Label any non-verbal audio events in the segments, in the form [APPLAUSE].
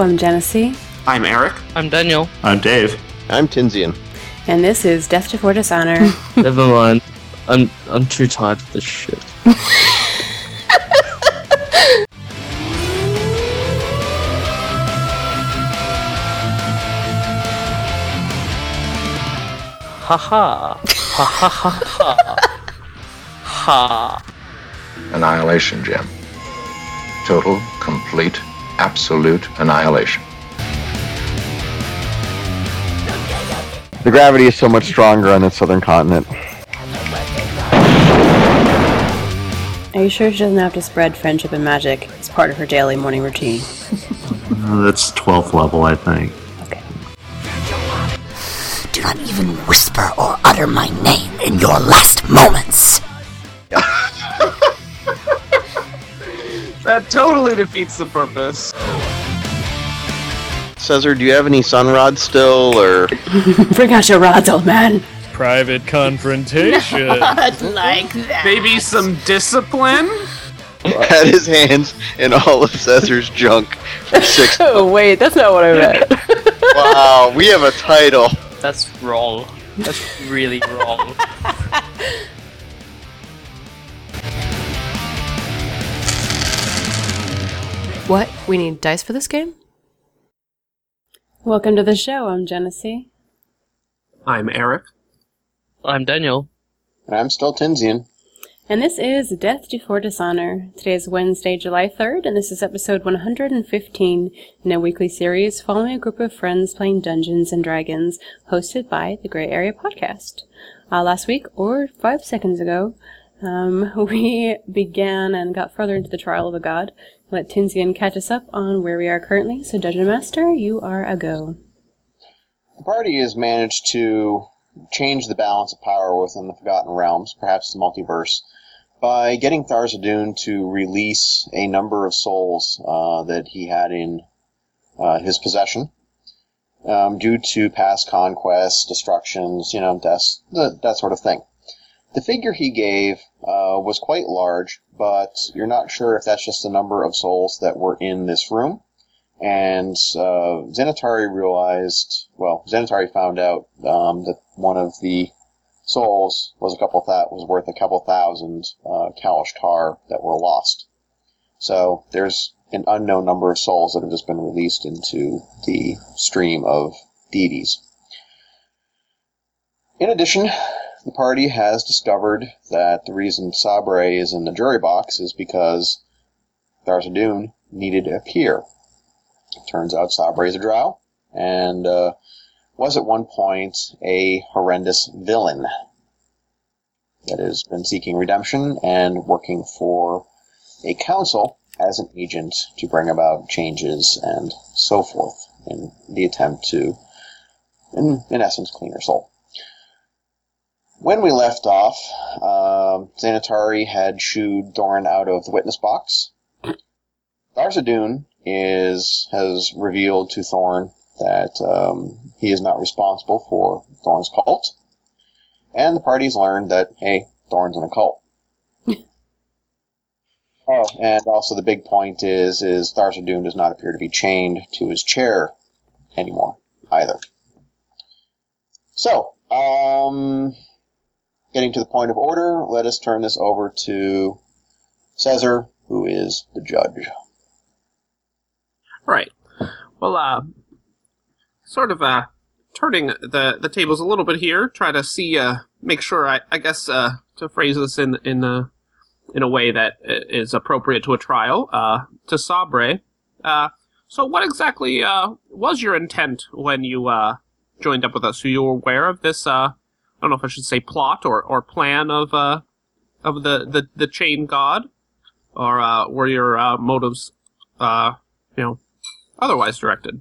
I'm Genesee, I'm Eric. I'm Daniel. I'm Dave. I'm Tinsian. and this is Death Before Dishonor. [LAUGHS] Never mind. I'm I'm too tired for this shit. Ha ha. Ha ha ha ha. Ha. Annihilation, Jim. Total, complete, absolute annihilation. The gravity is so much stronger on the southern continent. Are you sure she doesn't have to spread friendship and magic as part of her daily morning routine? Uh, that's 12th level, I think. Okay. Do not even whisper or utter my name in your last moments. That totally defeats the purpose. Caesar, do you have any sun rods still, or [LAUGHS] Bring out your rods, old man. Private confrontation. [LAUGHS] Not like that. Maybe some discipline? [LAUGHS] had his hands in all of Caesar's junk for six? Oh wait, that's not what I meant. wow, we have a title. That's wrong. That's really wrong. What? We need dice for this game? Welcome to the show. I'm Genesee. I'm Eric. I'm Daniel. And I'm still Tinsian. And this is Death Before Dishonor. Today is Wednesday, July 3rd, and this is episode 115 in a weekly series following a group of friends playing Dungeons and Dragons, hosted by the Gray Area Podcast. Uh, last week, or five seconds ago, um, [LAUGHS] we began and got further into the trial of a god. Let Tinsian catch us up on where we are currently. So, Dungeon Master, you are a go. The party has managed to change the balance of power within the Forgotten Realms, perhaps the multiverse, by getting Tharizdun to release a number of souls uh, that he had in uh, his possession. Um, due to past conquests, destructions, you know, deaths, that, that sort of thing. The figure he gave uh, was quite large, but you're not sure if that's just the number of souls that were in this room. And uh, Zenitari realized, well, Zenitari found out um, that one of the souls was a couple that was worth a couple thousand uh, tar that were lost. So there's an unknown number of souls that have just been released into the stream of deities. In addition, the party has discovered that the reason Sabre is in the jury box is because Tharizdun needed to appear. Turns out Sabre is a drow, and uh, was at one point a horrendous villain that has been seeking redemption and working for a council as an agent to bring about changes and so forth in the attempt to, in, in essence, clean her soul. When we left off, um Xanatari had shooed Thorn out of the witness box. Tharizdun is has revealed to Thorn that um, he is not responsible for Thorn's cult, and the parties learned that hey, Thorn's in a cult. [LAUGHS] oh, and also the big point is is Tharizdun does not appear to be chained to his chair anymore either. So, um, getting to the point of order, let us turn this over to Caesar, who is the judge. Right. Well, uh, sort of, uh, turning the, the tables a little bit here, try to see, uh, make sure, I, I guess, uh, to phrase this in, in, uh, in a way that is appropriate to a trial, uh, to Sabre. Uh, so what exactly, uh, was your intent when you, uh, joined up with us? Were you aware of this, uh, don't know if I should say plot or, or plan of, uh, of the, the, the chain god? Or, uh, were your, uh, motives, uh, you know, otherwise directed?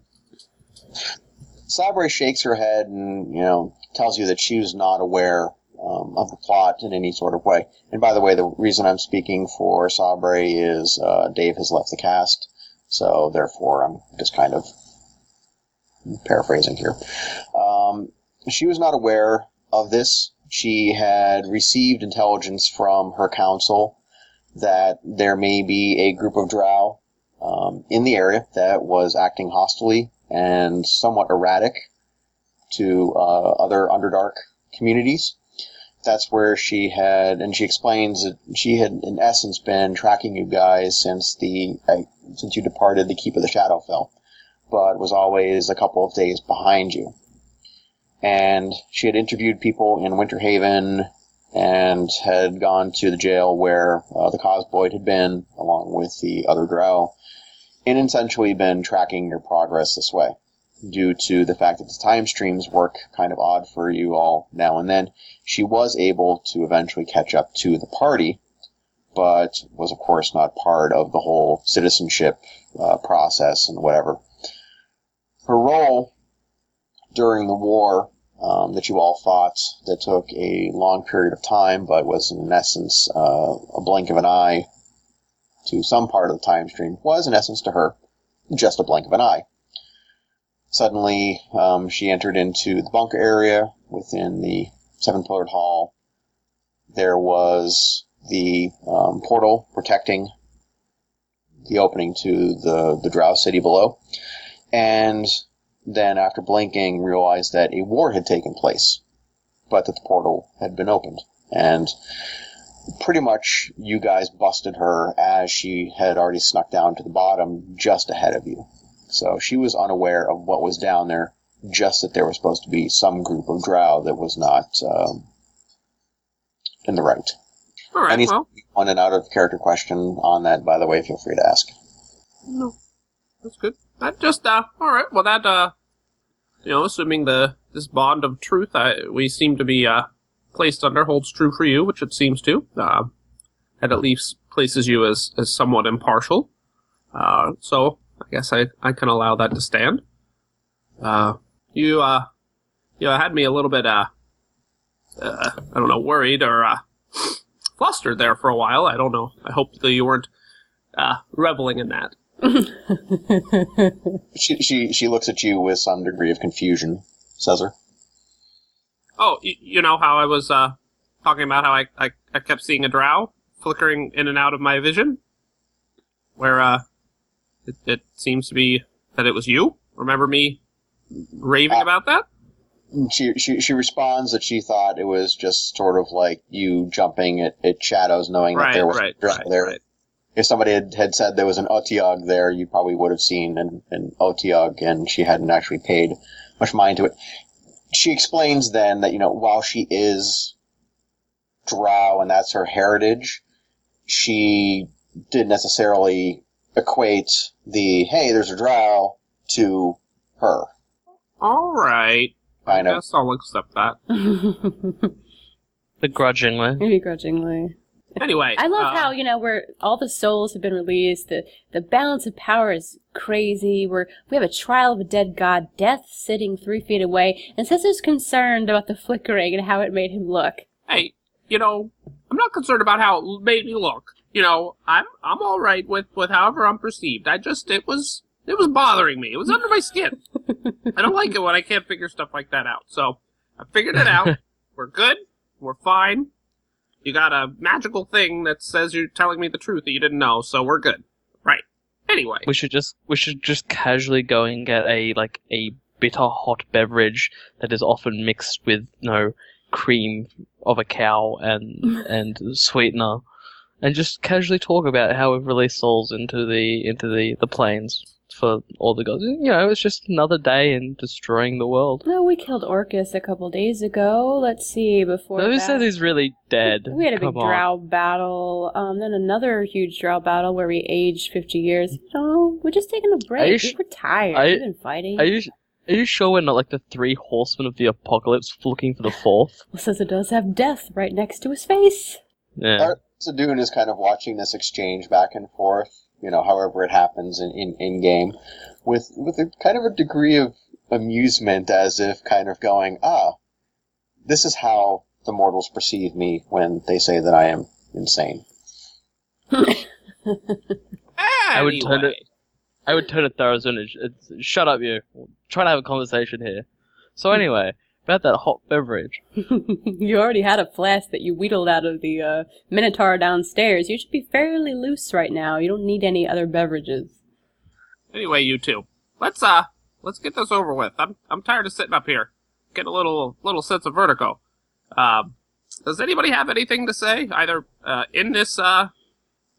Sabre shakes her head and, you know, tells you that she was not aware um, of the plot in any sort of way. And by the way, the reason I'm speaking for Sabre is uh, Dave has left the cast, so therefore I'm just kind of paraphrasing here. Um, she was not aware of this. She had received intelligence from her council that there may be a group of drow um, in the area that was acting hostily and somewhat erratic to uh, other Underdark communities. That's where she had, and she explains that she had, in essence, been tracking you guys since the uh, since you departed the Keep of the Shadowfell, but was always a couple of days behind you. And she had interviewed people in Winterhaven and had gone to the jail where uh, the Cosboyd had been, along with the other Drow, and essentially been tracking your progress this way due to the fact that the time streams work kind of odd for you all now and then. She was able to eventually catch up to the party, but was of course not part of the whole citizenship uh, process and whatever. Her role during the war um, that you all fought that took a long period of time, but was in essence uh, a blink of an eye to some part of the time stream, was in essence to her just a blink of an eye. Suddenly, um, she entered into the bunker area within the seven pillared hall. There was the um, portal protecting the opening to the, the Drow city below. And then, after blinking, realized that a war had taken place, but that the portal had been opened. And pretty much you guys busted her as she had already snuck down to the bottom just ahead of you. So she was unaware of what was down there, just that there was supposed to be some group of drow that was not um, in the right. All right. Any well, on and out of character question on that, by the way, feel free to ask. no, that's good. That just uh, all right. Well, that uh, you know, assuming the this bond of truth I, we seem to be uh placed under holds true for you, which it seems to. Uh, it at least places you as as somewhat impartial. Uh, so I guess I I can allow that to stand. Uh, you uh, you had me a little bit uh, uh I don't know, worried or uh, flustered there for a while. I don't know. I hope that you weren't uh reveling in that. [LAUGHS] She, she, she looks at you with some degree of confusion, Caesar. Oh, y- you know how I was uh, talking about how I, I, I kept seeing a drow flickering in and out of my vision? Where uh, it, it seems to be that it was you? Remember me raving Uh, about that? She, she, she responds that she thought it was just sort of like you jumping at, at shadows, knowing that there was right, a drow right, there. right. If somebody had, had said there was an Otyugh there, you probably would have seen an, an Otyugh, and she hadn't actually paid much mind to it. She explains then that, you know, while she is drow and that's her heritage, she didn't necessarily equate the, hey, there's a drow to her. All right. Kind I of. guess I'll accept that. [LAUGHS] Begrudgingly. Begrudgingly. Anyway. I love uh, how you know where all the souls have been released. The the balance of power is crazy. We're we have a trial of a dead god, death sitting three feet away, and Caesar's concerned about the flickering and how it made him look. Hey, you know, I'm not concerned about how it made me look. You know, I'm I'm all right with with however I'm perceived. I just it was it was bothering me. It was under my skin. I don't like it when I can't figure stuff like that out. So I figured it out. [LAUGHS] We're good. We're fine. You got a magical thing that says you're telling me the truth that you didn't know, so we're good. Right. Anyway. We should just we should just casually go and get a like a bitter hot beverage that is often mixed with you know cream of a cow and [LAUGHS] and sweetener, and just casually talk about how we've released souls into the into the the planes for all the gods. You know, it's just another day in destroying the world. No, we killed Orcus a couple days ago. Let's see. Before Who that, says he's really dead? [LAUGHS] we had a big Come on. drow battle. Um, then another huge drow battle where we aged fifty years. No, we're just taking a break. you sh- we were tired. are you- We've been fighting. Are you are you sure we're not like the three horsemen of the apocalypse looking for the fourth? [LAUGHS] Well, Caesar does have death right next to his face. Yeah. Art Sadoon is kind of watching this exchange back and forth, you know, however it happens in, in, in game, with with a kind of a degree of amusement as if kind of going, ah, this is how the mortals perceive me when they say that I am insane. Ah, I would turn Anyway. it. I would turn it Tharizdun and sh- uh, shut up, you. Trying to have a conversation here. So hmm. anyway, about that hot beverage. [LAUGHS] you already had a flask that you wheedled out of the uh, Minotaur downstairs. You should be fairly loose right now. You don't need any other beverages. Anyway, you two, let's uh, let's get this over with. I'm I'm tired of sitting up here, getting a little little sense of vertigo. Um, does anybody have anything to say, either uh, in this uh,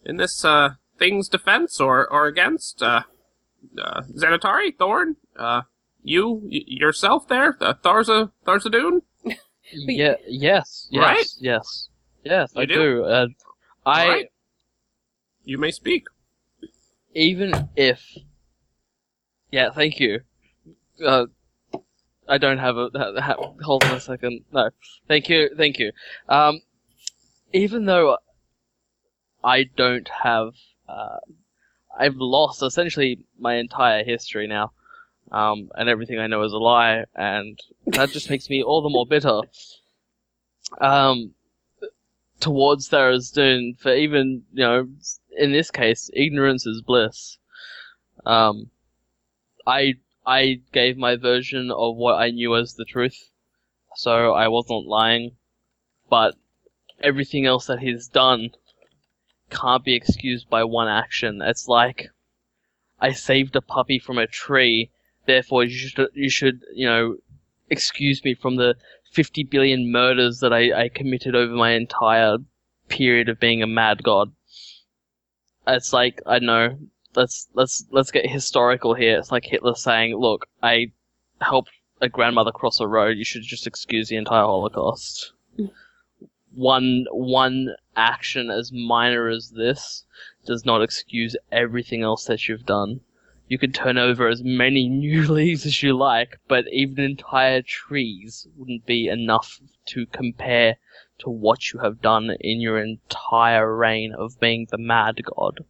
in this uh, thing's defense or or against uh, uh, Xanatari, Thorn, uh, you y- yourself there, uh, Tharza Tharizdun? [LAUGHS] Yeah. Yes. Yes. Right? Yes. Yes. You I do? do. Uh, I All right. You may speak. even if. Yeah. Thank you. Uh, I don't have a. Ha, ha, hold on a second. No. Thank you. Thank you. Um, even though I don't have. Uh, I've lost essentially my entire history now. Um, and everything I know is a lie, and that just makes me all the more bitter. Um, towards Tharizdun for even, you know, in this case, ignorance is bliss. Um, I, I gave my version of what I knew as the truth, so I wasn't lying, but everything else that he's done can't be excused by one action. It's like, I saved a puppy from a tree, therefore you should, you should, you know, excuse me from the 50 billion murders that I, I committed over my entire period of being a mad god. It's like, I know, let's, let's, let's get historical here. It's like Hitler saying, look, I helped a grandmother cross a road, you should just excuse the entire Holocaust. one, one action as minor as this does not excuse everything else that you've done. You could turn over as many [LAUGHS] new leaves as you like, but even entire trees wouldn't be enough to compare to what you have done in your entire reign of being the mad god.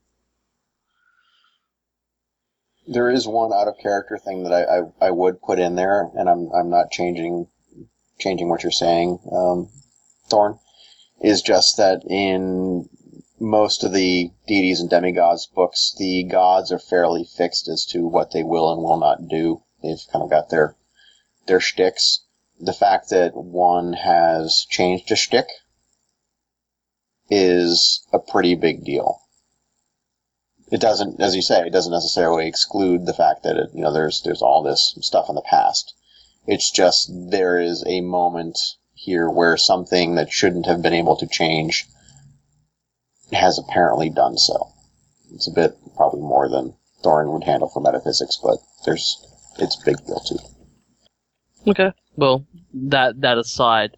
There is one out of character thing that I, I, I would put in there, and I'm I'm not changing changing what you're saying, um, Thorn. Is just that in most of the deities and demigods books, the gods are fairly fixed as to what they will and will not do. They've kind of got their their shticks. The fact that one has changed a shtick is a pretty big deal. It doesn't, as you say, it doesn't necessarily exclude the fact that it, you know there's there's all this stuff in the past. It's just there is a moment here where something that shouldn't have been able to change has apparently done so. It's a bit probably more than Thorin would handle for metaphysics, but there's it's a big deal too. Okay. Well, that that aside,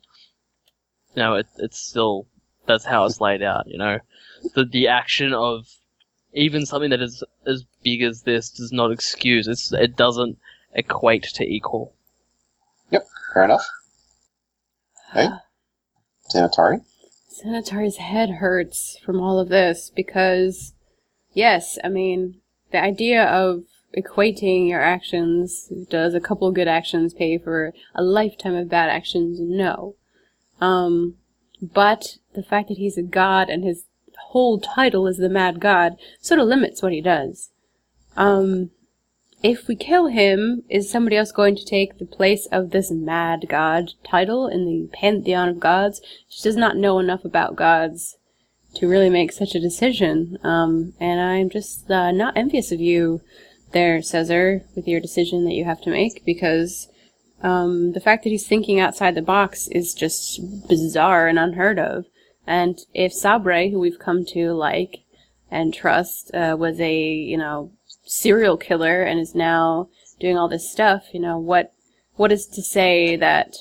you know, it, it's still that's how it's laid out. You know, the the action of even something that is as big as this does not excuse. It's it doesn't equate to equal. Yep, fair enough. Hey, Sanitari. Sanitari's head hurts from all of this because, yes, I mean, the idea of equating your actions, does a couple good actions pay for a lifetime of bad actions? No. Um, but the fact that he's a god and his whole title is the Mad God sort of limits what he does. Um, if we kill him, is somebody else going to take the place of this Mad God title in the pantheon of gods? She does not know enough about gods to really make such a decision. Um, and I'm just uh, not envious of you there, Caesar, with your decision that you have to make, because um, the fact that he's thinking outside the box is just bizarre and unheard of. And if Sabre, who we've come to like and trust, uh, was a, you know, serial killer and is now doing all this stuff, you know, what what is to say that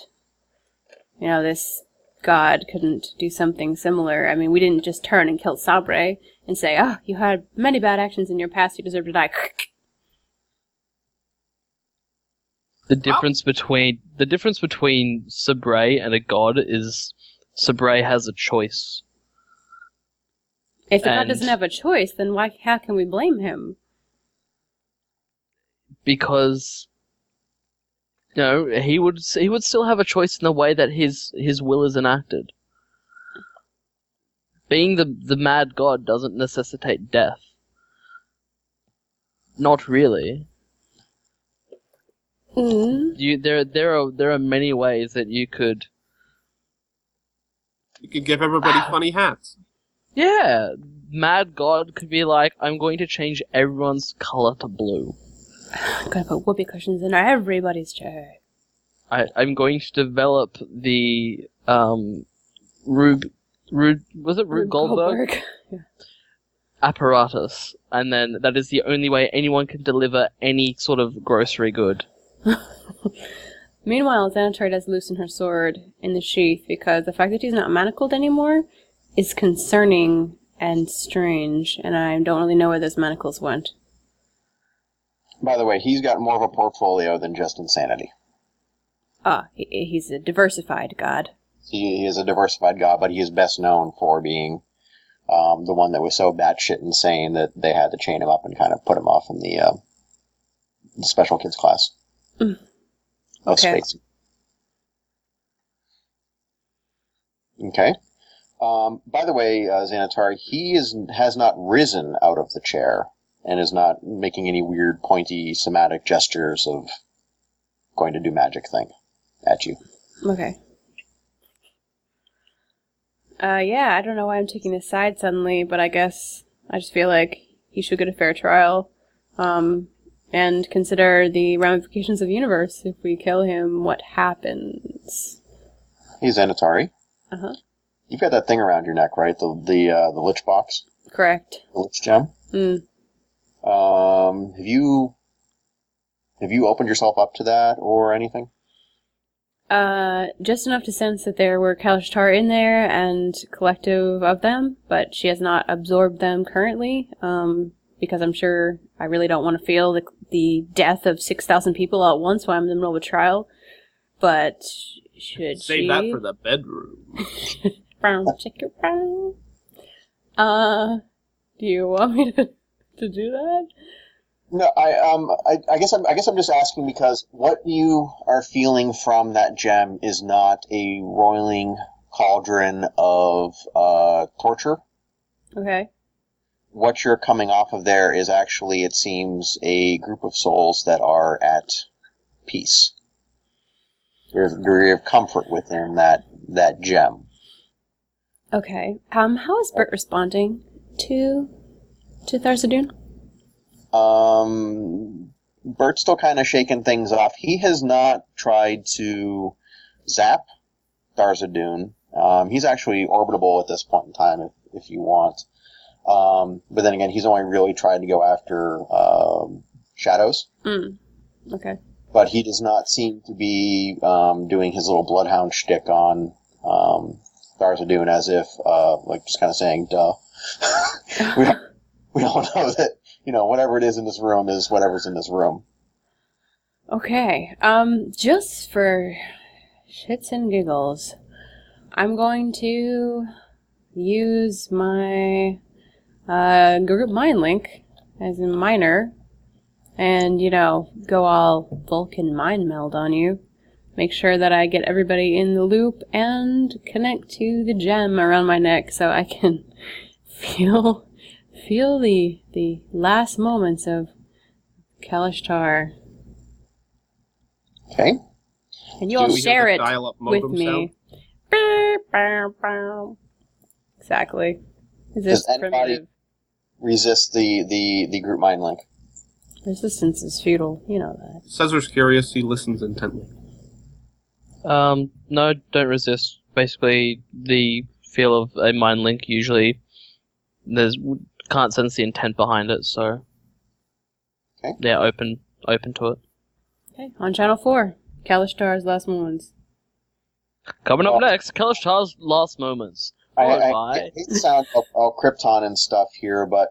you know, this god couldn't do something similar? I mean, we didn't just turn and kill Sabre and say, "Oh, you had many bad actions in your past, you deserve to die." [LAUGHS] The difference between the difference between Sabre and a god is Sabre has a choice. if the god doesn't have a choice, then why how can we blame him? Because you know he would he would still have a choice in the way that his his will is enacted. Being the the mad god doesn't necessitate death. Not really. Mm. You there there are there are many ways that you could You could give everybody funny hats. yeah Mad God could be like, I'm going to change everyone's color to blue. I'm gonna put whoopee cushions in everybody's chair. I, I'm going to develop the um, Rube, Rube was it Rube Goldberg, [LAUGHS] apparatus, and then that is the only way anyone can deliver any sort of grocery good. [LAUGHS] Meanwhile, Xanatar does loosen her sword in the sheath because the fact that he's not manacled anymore is concerning and strange, and I don't really know where those manacles went. By the way, he's got more of a portfolio than just insanity. Ah, he, he's a diversified god. He, he is a diversified god, but he is best known for being um, the one that was so batshit insane that they had to chain him up and kind of put him off in the, uh, the special kids class. Mm. Okay. Okay. Um, by the way, uh, Xanatar, he is has not risen out of the chair and is not making any weird, pointy, somatic gestures of going to do magic thing at you. Okay. Uh, yeah, I don't know why I'm taking this side suddenly, but I guess I just feel like he should get a fair trial. Um, and consider the ramifications of the universe. If we kill him, what happens? He's Xanatari, Uh huh. you've got that thing around your neck, right? The the uh, the lich box, Correct. the lich gem. Mm. Um, have you have you opened yourself up to that or anything? Uh, just enough to sense that there were Kalashtar in there and collective of them, but she has not absorbed them currently. Um, because I'm sure I really don't want to feel the the death of six thousand people all at once while I'm in the middle of a trial. But should Save she? that for the bedroom. [LAUGHS] Brown chicken brown. Uh, do you want me to to do that? No, I um, I, I guess I'm, I guess I'm just asking because what you are feeling from that gem is not a roiling cauldron of uh, torture. Okay. What you're coming off of there is actually, it seems, a group of souls that are at peace. There's a degree of comfort within that that gem. Okay. Um, how is Bert responding to to Tharizdun? Um, Bert's still kind of shaking things off. He has not tried to zap Tharizdun. Um, he's actually orbitable at this point in time, if, if you want. Um, but then again, he's only really tried to go after um, shadows. Mm. Okay. But he does not seem to be um, doing his little bloodhound shtick on um, as if, uh, like, just kind of saying, duh. [LAUGHS] we, we don't [LAUGHS] know that, you know, whatever it is in this room is whatever's in this room. Okay. Um, just for shits and giggles, I'm going to use my uh, group mind link as a minor, and you know, go all Vulcan mind meld on you. Make sure that I get everybody in the loop and connect to the gem around my neck so I can [LAUGHS] feel feel the the last moments of Kalashtar. Okay. And you all Do we hear share it dial-up with modem me. Bow, bow, bow. Exactly. Is this Does anybody primitive? resist the, the, the group mind link? Resistance is futile. You know that. Caesar's curious. He listens intently. Um, no, don't resist. Basically, the feel of a mind link usually there's can't sense the intent behind it, so Okay. yeah, open open to it. Okay, on Channel 4, Kalashtar's Last Moments. Coming up Oh. next, Kalashtar's last moments. I, Followed I, I hate to sound all, all Krypton and stuff here, but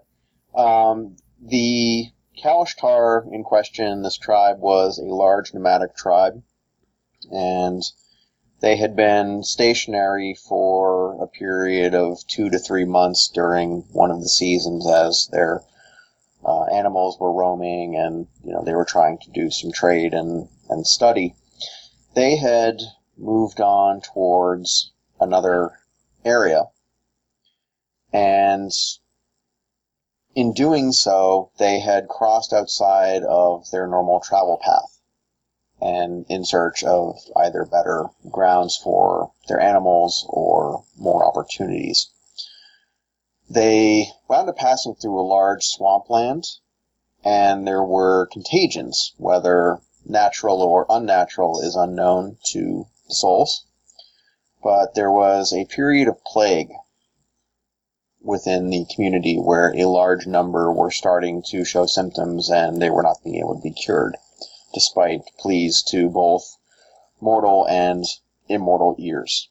um, the Kalashtar in question, this tribe was a large nomadic tribe, and they had been stationary for a period of two to three months during one of the seasons as their uh, animals were roaming and you know they were trying to do some trade and, and study. They had moved on towards another area. And in doing so, they had crossed outside of their normal travel path and in search of either better grounds for their animals or more opportunities. They wound up passing through a large swampland, and there were contagions, whether natural or unnatural is unknown to the souls. But there was a period of plague within the community where a large number were starting to show symptoms and they were not being able to be cured, despite pleas to both mortal and immortal ears.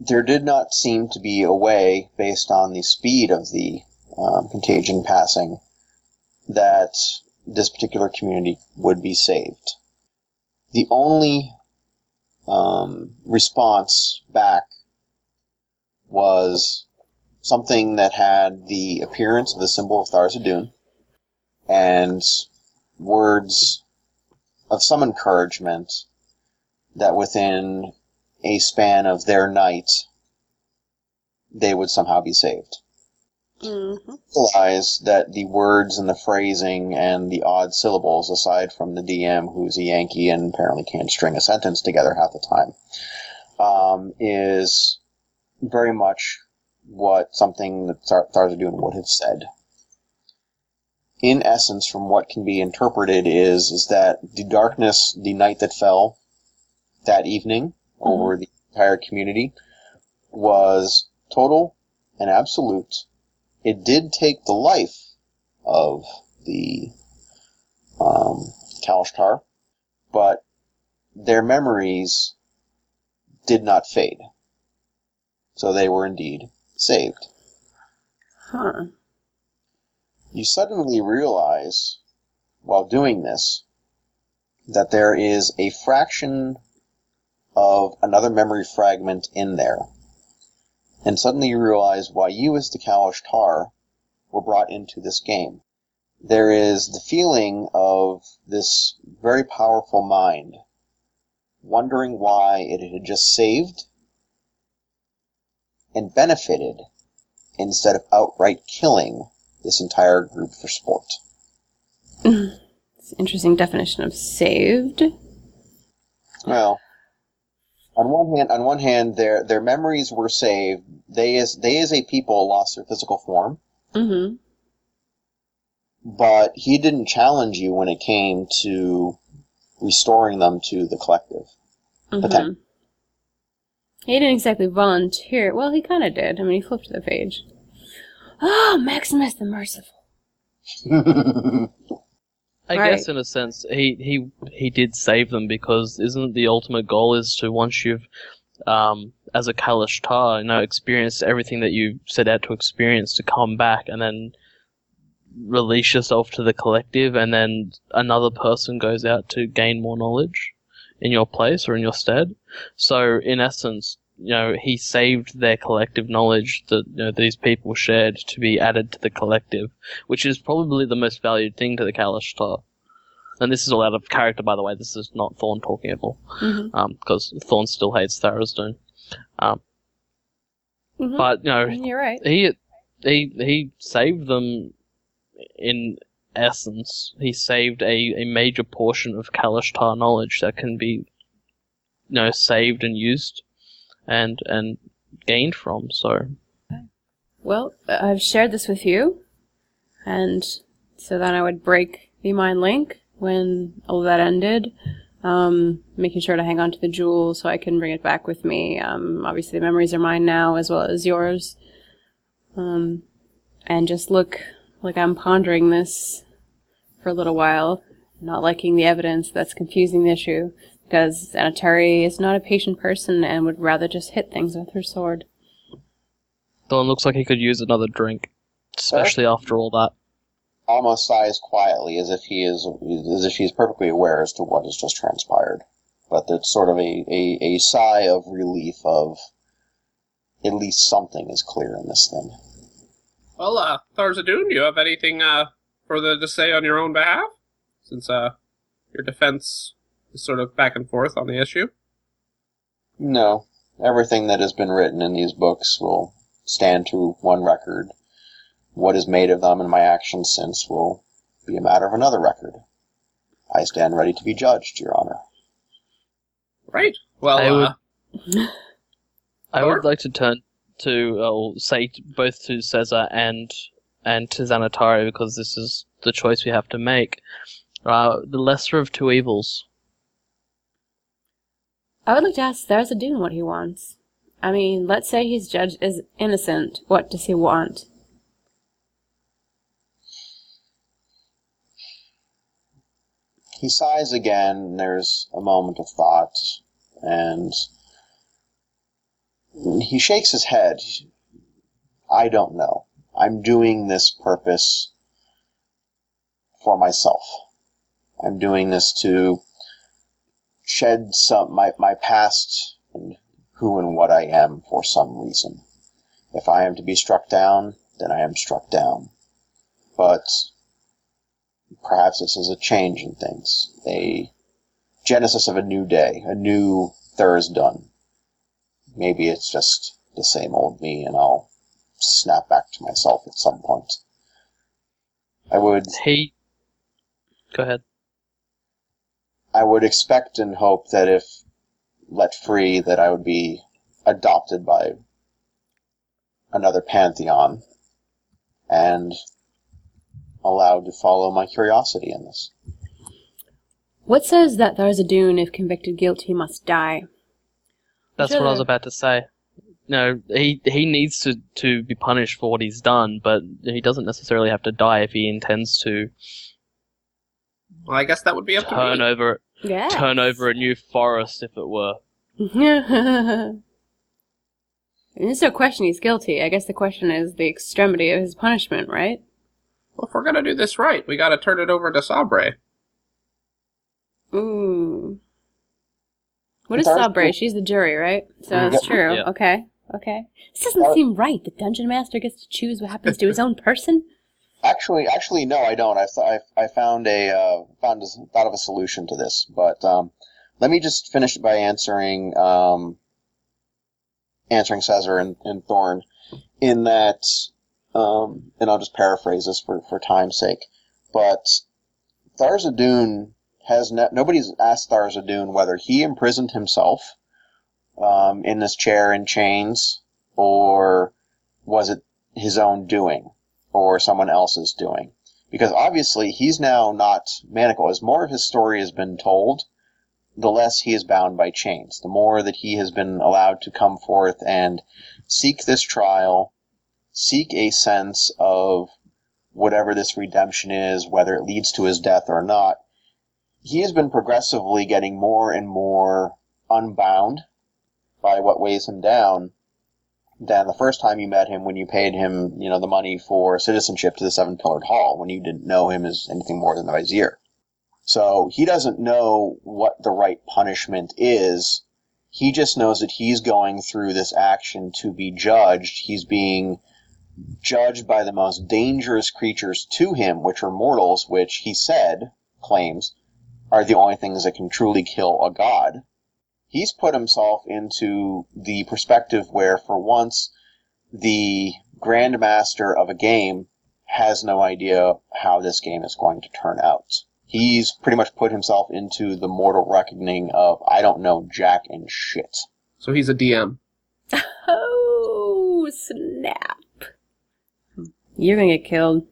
There did not seem to be a way, based on the speed of the um, contagion passing, that this particular community would be saved. The only um, response back was something that had the appearance of the symbol of Tharizdun and words of some encouragement that within a span of their night they would somehow be saved. Mm-hmm. Realize that the words and the phrasing and the odd syllables, aside from the DM, who's a Yankee and apparently can't string a sentence together half the time, um, is very much what something that Thar- Tharizdun would have said. In essence, from what can be interpreted, is is that the darkness, the night that fell that evening over the entire community, was total and absolute. It did take the life of the um, Kalashtar, but their memories did not fade. So they were indeed saved. Huh. You suddenly realize, while doing this, that there is a fraction of another memory fragment in there. And suddenly you realize why you, as the Kalashtar, were brought into this game. There is the feeling of this very powerful mind wondering why it had just saved and benefited instead of outright killing this entire group for sport. It's an interesting definition of saved. Well, on one hand, on one hand, their their memories were saved. They as they as a people lost their physical form, Mm-hmm. but he didn't challenge you when it came to restoring them to the collective. Mm-hmm. He didn't exactly volunteer. Well, he kind of did. I mean, he flipped the page. Oh, Maximus the Merciful. [LAUGHS] I Right. guess in a sense, he, he he did save them because isn't the ultimate goal is to once you've, um, as a Kalashtar, you know, experienced everything that you set out to experience, to come back and then release yourself to the collective, and then another person goes out to gain more knowledge in your place or in your stead. So in essence, you know, he saved their collective knowledge that you know, these people shared to be added to the collective, which is probably the most valued thing to the Kalashtar. And this is all out of character, by the way. This is not Thorn talking at all, Mm-hmm. because Thorn still hates Tharizdun. Um, Mhm. but you know, You're right. he he he saved them in essence. He saved a, a major portion of Kalashtar knowledge that can be you know saved and used and and gained from. So Well, I've shared this with you, and so then I would break the mind link when all that ended, um, making sure to hang on to the jewel so I can bring it back with me. Um, obviously, the memories are mine now as well as yours, um, and just look like I'm pondering this for a little while, not liking the evidence that's confusing the issue. Because Anatari is not a patient person and would rather just hit things with her sword. Thorn looks like he could use another drink, especially after all that. Almost sighs quietly, as if he is as if he is perfectly aware as to what has just transpired. But it's sort of a, a, a sigh of relief of at least something is clear in this thing. Well, uh, Tharizdun, do you have anything uh, further to say on your own behalf? Since uh, your defense is sort of back and forth on the issue. No. Everything that has been written in these books will stand to one record. What is made of them and my actions since will be a matter of another record. I stand ready to be judged, Your Honor. Right. Well, I would- uh, I would like to turn to uh, say t- both to Caesar and and to Xanatari because this is the choice we have to make. Uh, the lesser of two evils. I would like to ask Tharizdun what he wants. I mean, let's say he's judged as innocent. What does he want? He sighs again, there's a moment of thought, and he shakes his head. I don't know. I'm doing this purpose for myself. I'm doing this to shed some my, my past and who and what I am for some reason. If I am to be struck down, then I am struck down. But perhaps this is a change in things, a genesis of a new day, a new Tharizdun. Maybe it's just the same old me, and I'll snap back to myself at some point. I would He. Go ahead. I would expect and hope that if let free, that I would be adopted by another pantheon and allowed to follow my curiosity in this. What says that Tharizdun, if convicted guilty, must die? That's what I was about to say. No, he he needs to, to be punished for what he's done, but he doesn't necessarily have to die if he intends to Well, I guess that would be up to turn me. over Yeah. turn over a new forest, if it were. [LAUGHS] There's no question he's guilty. I guess the question is the extremity of his punishment, right? Well, if we're gonna do this right, we gotta turn it over to Sabre. Ooh. What is Darth- Sabre? She's the jury, right? So mm-hmm. it's Yep. true. Yeah. Okay. Okay. This doesn't seem right. The dungeon master gets to choose what happens to his [LAUGHS] own person. Actually, actually, no, I don't. I I, I found a uh, found a, thought of a solution to this, but um, let me just finish by answering um, answering Caesar and, and Thorn in that, um, and I'll just paraphrase this for for time's sake. But Tharizdun has ne- nobody's asked Tharizdun whether he imprisoned himself um, in this chair in chains or was it his own doing or someone else is doing. Because obviously he's now not manacle. As more of his story has been told, the less he is bound by chains. The more that he has been allowed to come forth and seek this trial, seek a sense of whatever this redemption is, whether it leads to his death or not, he has been progressively getting more and more unbound by what weighs him down than the first time you met him when you paid him, you know, the money for citizenship to the Seven Pillared Hall when you didn't know him as anything more than the Vizier. So he doesn't know what the right punishment is. He just knows that he's going through this action to be judged. He's being judged by the most dangerous creatures to him, which are mortals, which he said, claims, are the only things that can truly kill a god he's put himself into the perspective where, for once, the grandmaster of a game has no idea how this game is going to turn out. He's pretty much put himself into the mortal reckoning of, I don't know jack and shit. So he's a DM. Oh, snap. You're gonna get killed.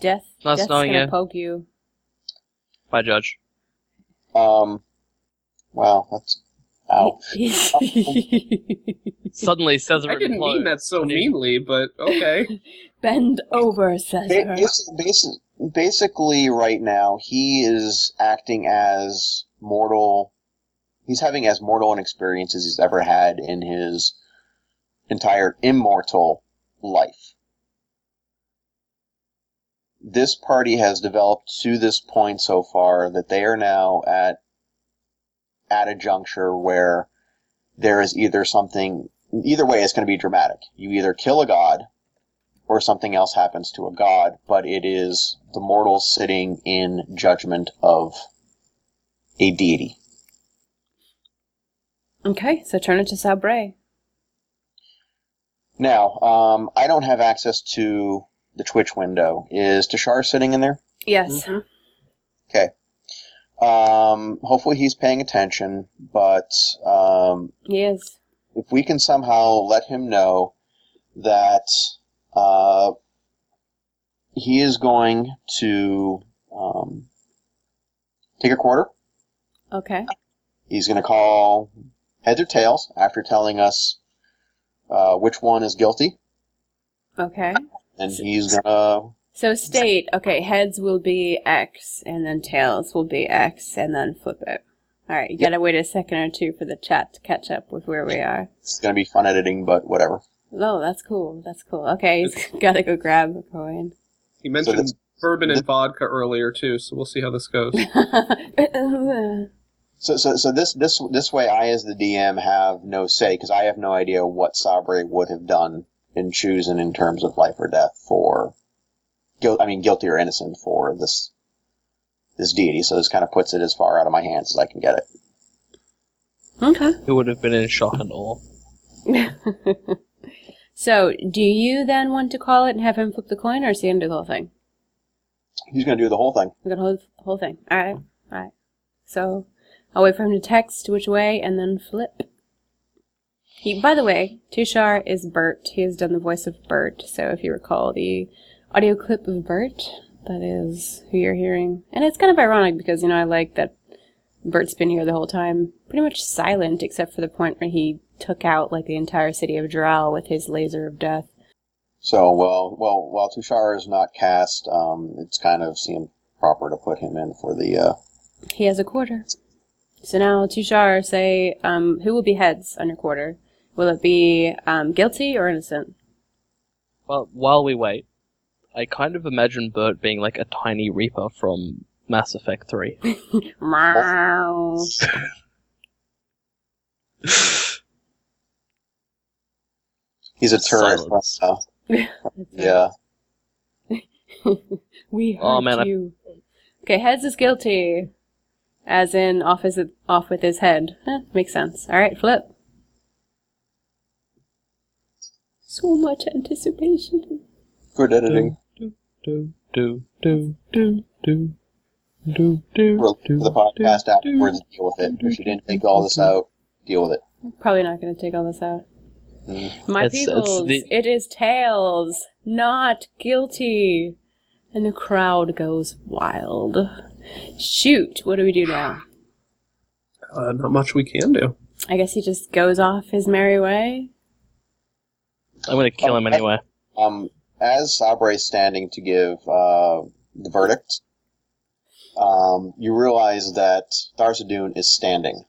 Death. Nice Death's knowing gonna you. poke you. My judge. Um, wow, that's, ow. [LAUGHS] Suddenly, Caesar I didn't mean that so meanly, but okay. [LAUGHS] Bend over, Ba- Caesar. basi- basi- basically, right now, he is acting as mortal. He's having as mortal an experience as he's ever had in his entire immortal life. This party has developed to this point so far that they are now at at a juncture where there is either something either way it's going to be dramatic. You either kill a god or something else happens to a god, but it is the mortals sitting in judgment of a deity. Okay, so turn it to Sabre. Now, um, I don't have access to the Twitch window. Is Tashar sitting in there? Yes. Okay. Um, hopefully he's paying attention, but um, He is. if we can somehow let him know that uh, he is going to um, take a quarter. Okay. He's going to call heads or tails after telling us uh, which one is guilty, Okay. and he's going to So state, okay, heads will be X, and then tails will be X, and then flip it. Alright, you gotta wait a second or two for the chat to catch up with where we are. it's going to be fun editing, but whatever. Oh, that's cool. That's cool. Okay, he's [LAUGHS] gotta go grab a coin. He mentioned that's- bourbon and vodka earlier too, so we'll see how this goes. [LAUGHS] So, so, so this, this, this way, I as the DM have no say because I have no idea what Sabre would have done in choosing in terms of life or death for, guilt. I mean, guilty or innocent for this, this deity. So this kind of puts it as far out of my hands as I can get it. okay. It would have been in shock and awe. [LAUGHS] so, do you then want to call it and have him flip the coin, or is he gonna do the whole thing? He's going to do the whole thing. We're gonna hold the whole thing. Alright. Alright. So, I'll wait for him to text which way and then flip. He, by the way, Tushar is Bert. He has done the voice of Bert. So if you recall the audio clip of Bert, that is who you're hearing. And it's kind of ironic because, you know, I like that Bert's been here the whole time, pretty much silent except for the point where he took out like the entire city of Drow with his laser of death. So, well, well, while Tushar is not cast, um, it's kind of seemed proper to put him in for the, uh, He has a quarter. So now, Tushar, say, um, who will be heads on your quarter? Will it be um, guilty or innocent? Well, while we wait, I kind of imagine Bert being like a tiny Reaper from Mass Effect 3. Meow. [LAUGHS] [LAUGHS] he's a turret from, Silence. [LAUGHS] yeah. we hurt Oh, man, I- you. Okay, heads is guilty. As in, off, his, off with his head. Eh, makes sense. Alright, flip. So much anticipation. Good editing. Do, do, do, do, do, do, do, do, For do, the podcast do, afterwards, deal with it. If you didn't take all this out, deal with it. Probably not going to take all this out. Mm. My It's- it's peoples, the- it is tails, not guilty. And the crowd goes wild. Shoot, what do we do now? Uh, not much we can do. I guess he just goes off his merry way. I'm gonna kill him anyway. Um, as Sabre is standing to give uh, the verdict, um, you realize that Tharizdun is standing.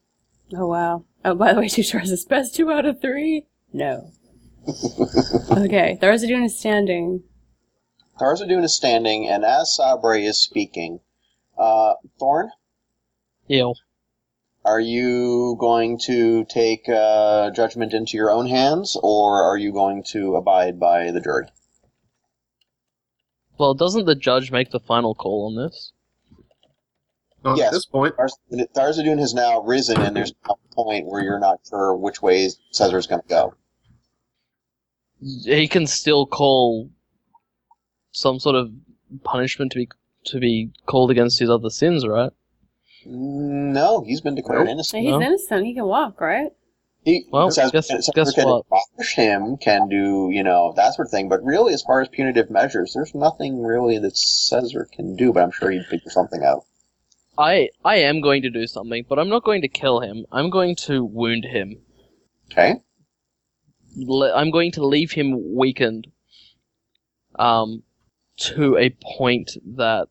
Oh wow. Oh, by the way, [LAUGHS] two stars is best two out of three? No. [LAUGHS] okay, Tharizdun is standing. Tharizdun is standing, and as Sabre is speaking, uh, Thorn, Heal. are you going to take uh, judgment into your own hands, or are you going to abide by the jury? Well, doesn't the judge make the final call on this? Not Yes. at this point. Thars- Tharizdun has now risen, and there's a point where you're not sure which way is going to go. He can still call some sort of punishment to be to be called against his other sins, right? No, he's been declared Nope. innocent. He's No. innocent. He can walk, right? He, Well, Caesar, guess- guess can what? him, can do, you know, that sort of thing. But really, as far as punitive measures, there's nothing really that Caesar can do. But I'm sure he'd figure something out. I I am going to do something, but I'm not going to kill him. I'm going to wound him. Okay. Le- I'm going to leave him weakened. Um, to a point that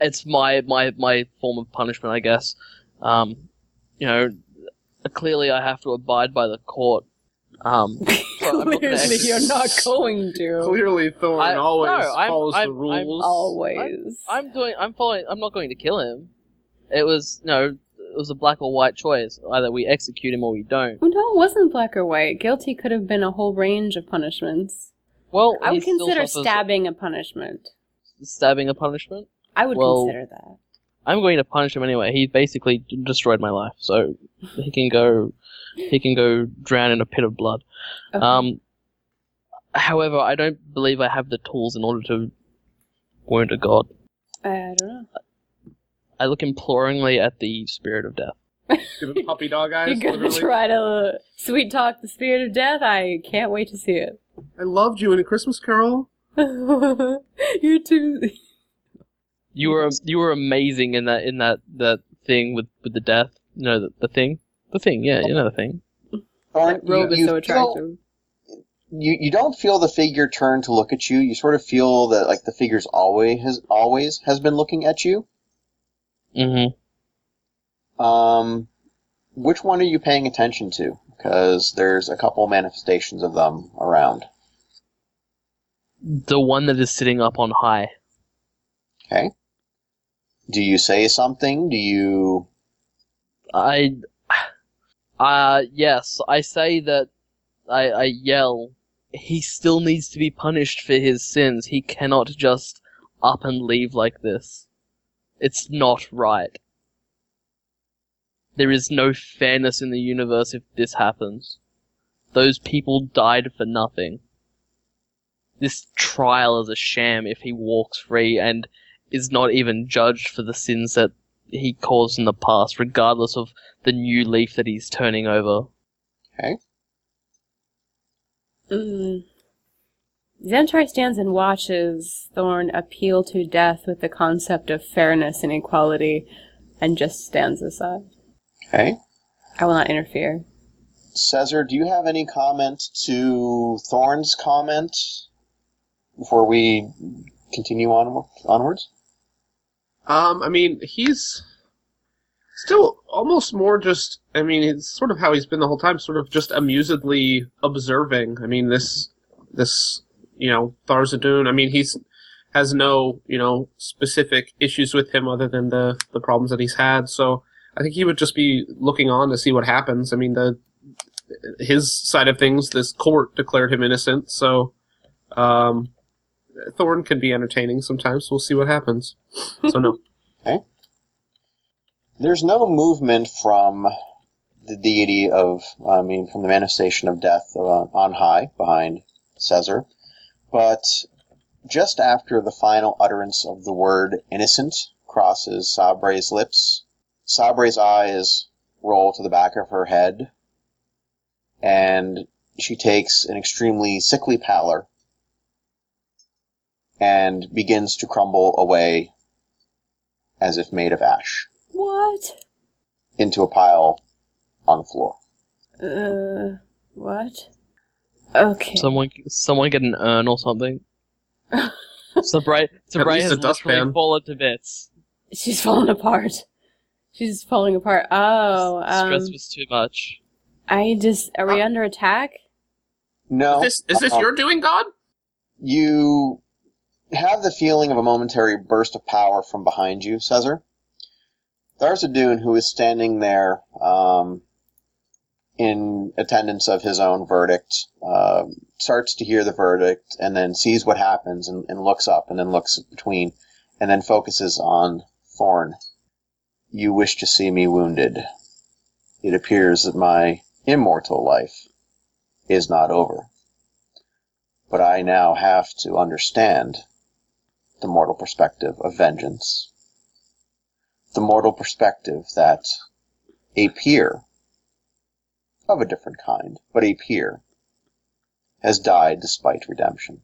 it's my my my form of punishment, I guess. Um, you know, clearly I have to abide by the court. Um, [LAUGHS] but not Clearly, you're not [LAUGHS] going to. Clearly, Thorn I- always no, I'm- follows I'm- the rules. Always. I'm doing. I'm following. I'm not going to kill him. It was no. It was a black or white choice. Either we execute him or we don't. Well, no, it wasn't black or white. Guilty could have been a whole range of punishments. Well, I would he still consider suffers stabbing a punishment. stabbing a punishment. I would Well- consider that. I'm going to punish him anyway. He basically destroyed my life, so he can go. He can go drown in a pit of blood. Okay. Um. However, I don't believe I have the tools in order to wound a god. I don't know. I look imploringly at the spirit of death. Give him puppy dog [LAUGHS] eyes. You're gonna literally. try to sweet talk the spirit of death? I can't wait to see it. I loved you in a Christmas Carol. [LAUGHS] you too. You were you were amazing in that in that that thing with with the death. No, the, the thing, the thing. Yeah, you know the thing. Thorn, That robe you, is you so feel- attractive. you you don't feel the figure turn to look at you. You sort of feel that like the figure's always has always has been looking at you. Mm-hmm. Um, which one are you paying attention to? Because there's a couple manifestations of them around. The one that is sitting up on high. Okay. Do you say something? Do you? I, uh, yes, I say that. I I yell. He still needs to be punished for his sins. He cannot just up and leave like this. It's not right. There is no fairness in the universe if this happens. Those people died for nothing. This trial is a sham if he walks free and is not even judged for the sins that he caused in the past, regardless of the new leaf that he's turning over. Okay. Mm. Xanatari stands and watches Thorn appeal to death with the concept of fairness and equality, and just stands aside. Okay. I will not interfere. Caesar, do you have any comment to Thorn's comment before we continue on onwards? Um, I mean, he's still almost more just. I mean, it's sort of how he's been the whole time, sort of just amusedly observing. I mean, this, this, you know, Tharizdun. I mean, he's has no, you know, specific issues with him other than the the problems that he's had. So I think he would just be looking on to see what happens. I mean, the his side of things, this court declared him innocent. So, um, Thorn can be entertaining sometimes. We'll see what happens. So no. [LAUGHS] Okay. There's no movement from the deity of, I mean, from the manifestation of death uh, on high behind Caesar, but just after the final utterance of the word innocent crosses Sabre's lips, Sabre's eyes roll to the back of her head, and she takes an extremely sickly pallor and begins to crumble away as if made of ash What? into a pile on the floor. Uh, what? Okay. Someone, someone get an urn or something. [LAUGHS] Sabray, Sabray least has a dustpan. literally fallen to bits. She's falling apart. She's falling apart. Oh, Stress um, was too much. I just, are we under attack? No. Is this is this uh-uh. your doing, God? You have the feeling of a momentary burst of power from behind you, Caesar. Tharizdun, who is standing there um, in attendance of his own verdict, uh, starts to hear the verdict and then sees what happens and, and looks up and then looks between and then focuses on Thorn. You wish to see me wounded. It appears that my immortal life is not over. But I now have to understand the mortal perspective of vengeance. The mortal perspective that a peer of a different kind, but a peer, has died despite redemption.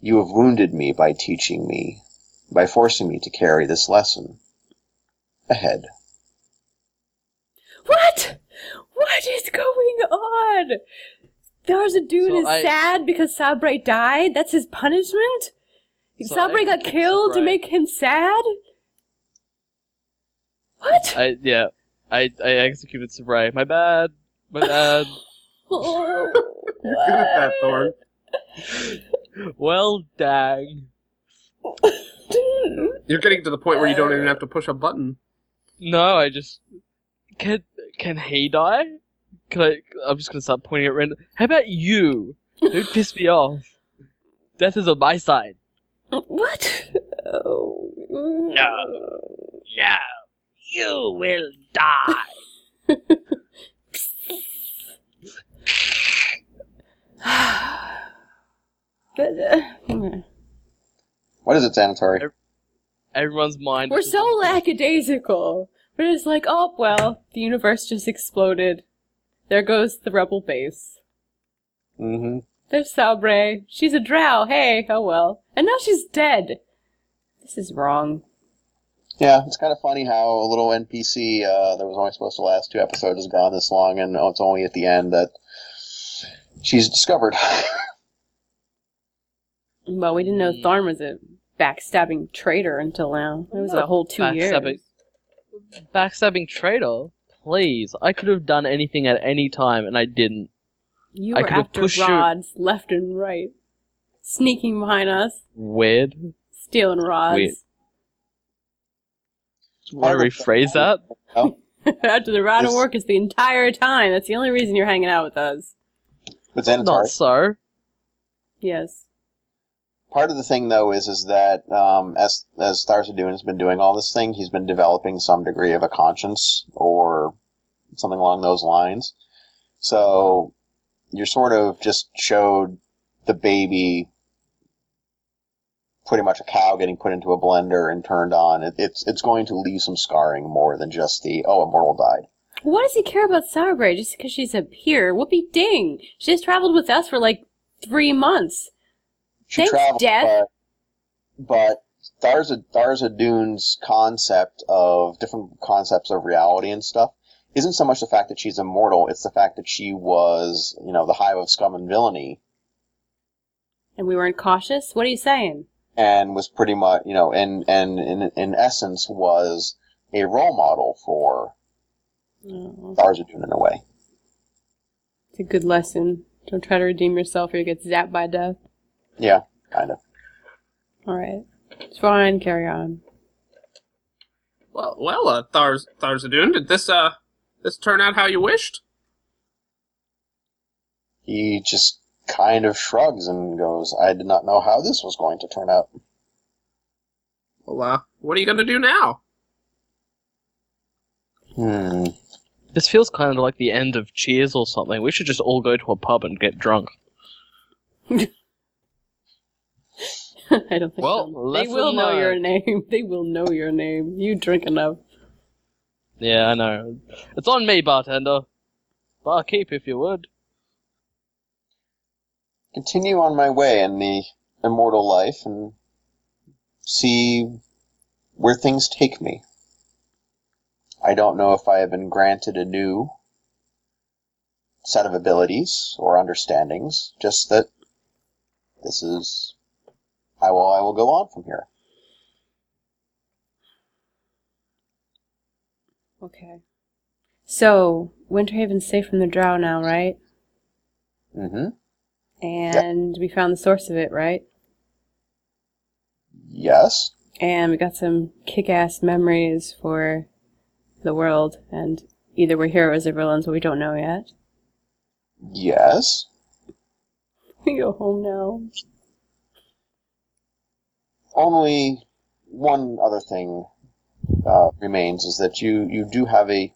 You have wounded me by teaching me, by forcing me to carry this lesson ahead. What? What is going on? There's a dude So is I- sad because Sabre died? That's his punishment? So Sabre got think killed to make him sad? What? I yeah, I I executed Sabray. My bad. My bad. [LAUGHS] Oh, You're good at that, Thorn. [LAUGHS] well, dang. You're getting to the point where you don't even have to push a button. No, I just can. Can he die? Can I? I'm just gonna start pointing at random. How about you? Don't piss me off. Death is on my side. What? Oh. No. Yeah. You will die. But, uh, hmm. What is it, Xanatari? Everyone's mind. We're so lackadaisical. But it's like, oh well, the universe just exploded. There goes the rebel base. Mm-hmm. There's Sabre. She's a drow. Hey, oh well. And now she's dead. This is wrong. Yeah, it's kind of funny how a little NPC uh, that was only supposed to last two episodes has gone this long, and it's only at the end that she's discovered. [LAUGHS] Well, we didn't know Tharn was a backstabbing traitor until now. It was a whole two Backstabbing. years. Backstabbing traitor? Please. I could have done anything at any time, and I didn't. You I were could've after pushed you- rods left and right, sneaking behind us, Weird. stealing rods. Weird. Want to rephrase that? [LAUGHS] After the rod of This- work is the entire time. That's the only reason you're hanging out with us. but Xanatari. Not so. Yes. Part of the thing, though, is is that um, as as Tharizdun has been doing all this thing, he's been developing some degree of a conscience or something along those lines. So you're sort of just showed the baby, pretty much a cow getting put into a blender and turned on. It, it's it's going to leave some scarring more than just the oh, a mortal died. Why does he care about Sauerbrae just because she's a peer? Whoopie ding! She just traveled with us for like three months. She Thanks, traveled, Death. but but Tharza Tharizdun's concept of different concepts of reality and stuff isn't so much the fact that she's immortal; it's the fact that she was, you know, the hive of scum and villainy, And we weren't cautious? What are you saying? And was pretty much, you know, and and in in essence was a role model for Oh, Tharizdun in a way. it's a good lesson. Don't try to redeem yourself or you get zapped by death. Yeah, kind of. Alright. It's fine, carry on. Well, well, uh, Thars Tharizdun, did this uh this turn out how you wished? He just kind of shrugs and goes, "I did not know how this was going to turn out." Well, uh, what are you gonna do now? Hmm. This feels kind of like the end of Cheers or something. We should just all go to a pub and get drunk. [LAUGHS] I don't think Well, so. They will know learned. your name. They will know your name. You drink enough. Yeah, I know. It's on me, bartender. Barkeep, if you would. Continue on my way in the immortal life and see where things take me. I don't know if I have been granted a new set of abilities or understandings, just that this is I will I will go on from here. Okay. So, Winterhaven's safe from the drow now, right? Mm-hmm. And we found the source of it, right? Yes. And we got some kick-ass memories for the world, and either we're heroes or villains, but we don't know yet. Yes. We go home now. Only one other thing uh, remains is that you, you do have a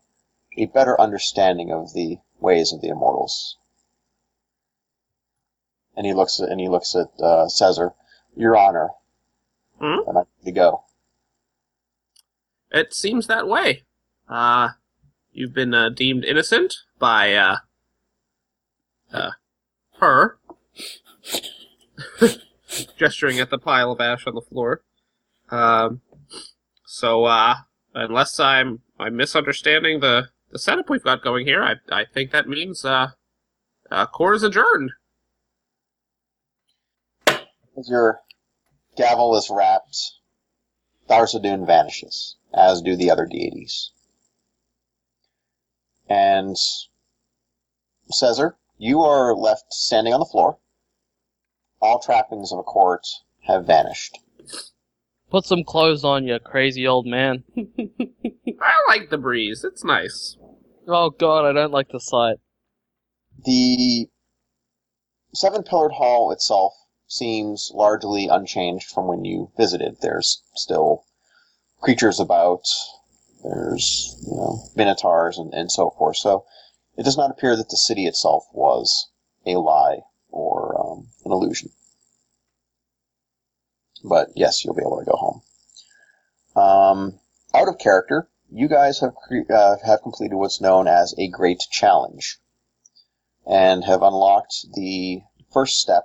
a better understanding of the ways of the immortals. And he looks at and he looks at uh, Caesar, Your Honor, Hmm? am I to go? It seems that way. Uh, you've been uh, deemed innocent by uh, uh, her, [LAUGHS] gesturing at the pile of ash on the floor. Um, so, uh, unless I'm I'm misunderstanding the the setup we've got going here, I I think that means uh, uh, core is adjourned. As your gavel is wrapped, Tharizdun vanishes, as do the other deities. And Caesar, you are left standing on the floor. All trappings of a court have vanished. Put some clothes on, you crazy old man. [LAUGHS] I like the breeze. It's nice. Oh god, I don't like the sight. The seven pillared hall itself seems largely unchanged from when you visited. There's still creatures about, there's, you know, minotaurs and, and so forth. So it does not appear that the city itself was a lie or um, an illusion. But yes, you'll be able to go home. Um, out of character, you guys have cre- uh, have completed what's known as a great challenge, and have unlocked the first step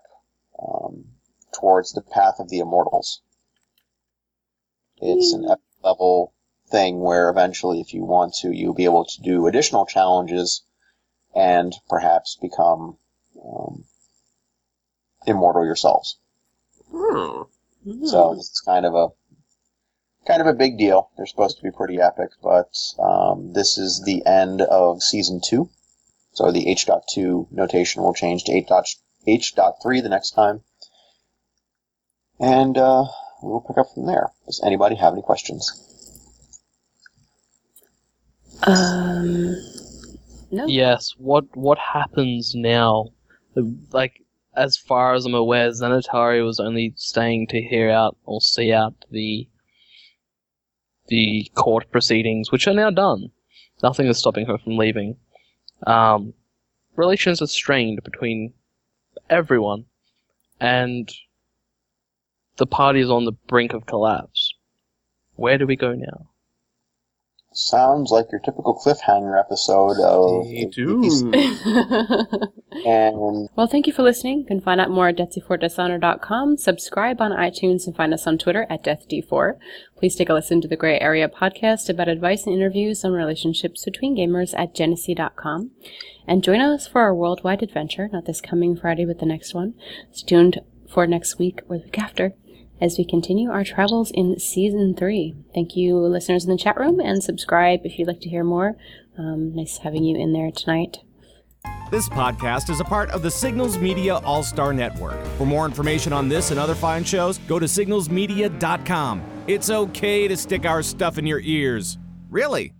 um, towards the path of the immortals. It's an epic level thing where eventually, if you want to, you'll be able to do additional challenges and perhaps become um, immortal yourselves. Hmm. So it's kind of a kind of a big deal. They're supposed to be pretty epic, but um, this is the end of season two. So the H.2 notation will change to H. H.3 the next time, and uh, we'll pick up from there. Does anybody have any questions? Um, no. Yes. What what happens now? Like, as far as I'm aware, Xanatari was only staying to hear out or see out the the court proceedings, which are now done. Nothing is stopping her from leaving. Um, relations are strained between everyone, and the party is on the brink of collapse. Where do we go now? Sounds like your typical cliffhanger episode of They the do. [LAUGHS] And well, thank you for listening. You can find out more at deathbefore.dishonor.com. Subscribe on iTunes and find us on Twitter at deathd4. Please take a listen to the Gray Area podcast about advice and interviews on relationships between gamers at genesee.com. And join us for our worldwide adventure, not this coming Friday, but the next one. Stay tuned for next week or the week after as we continue our travels in season three. Thank you, listeners in the chat room, and subscribe if you'd like to hear more. Um, nice having you in there tonight. This podcast is a part of the Signals Media All Star Network. For more information on this and other fine shows, go to signalsmedia.com. It's okay to stick our stuff in your ears. Really?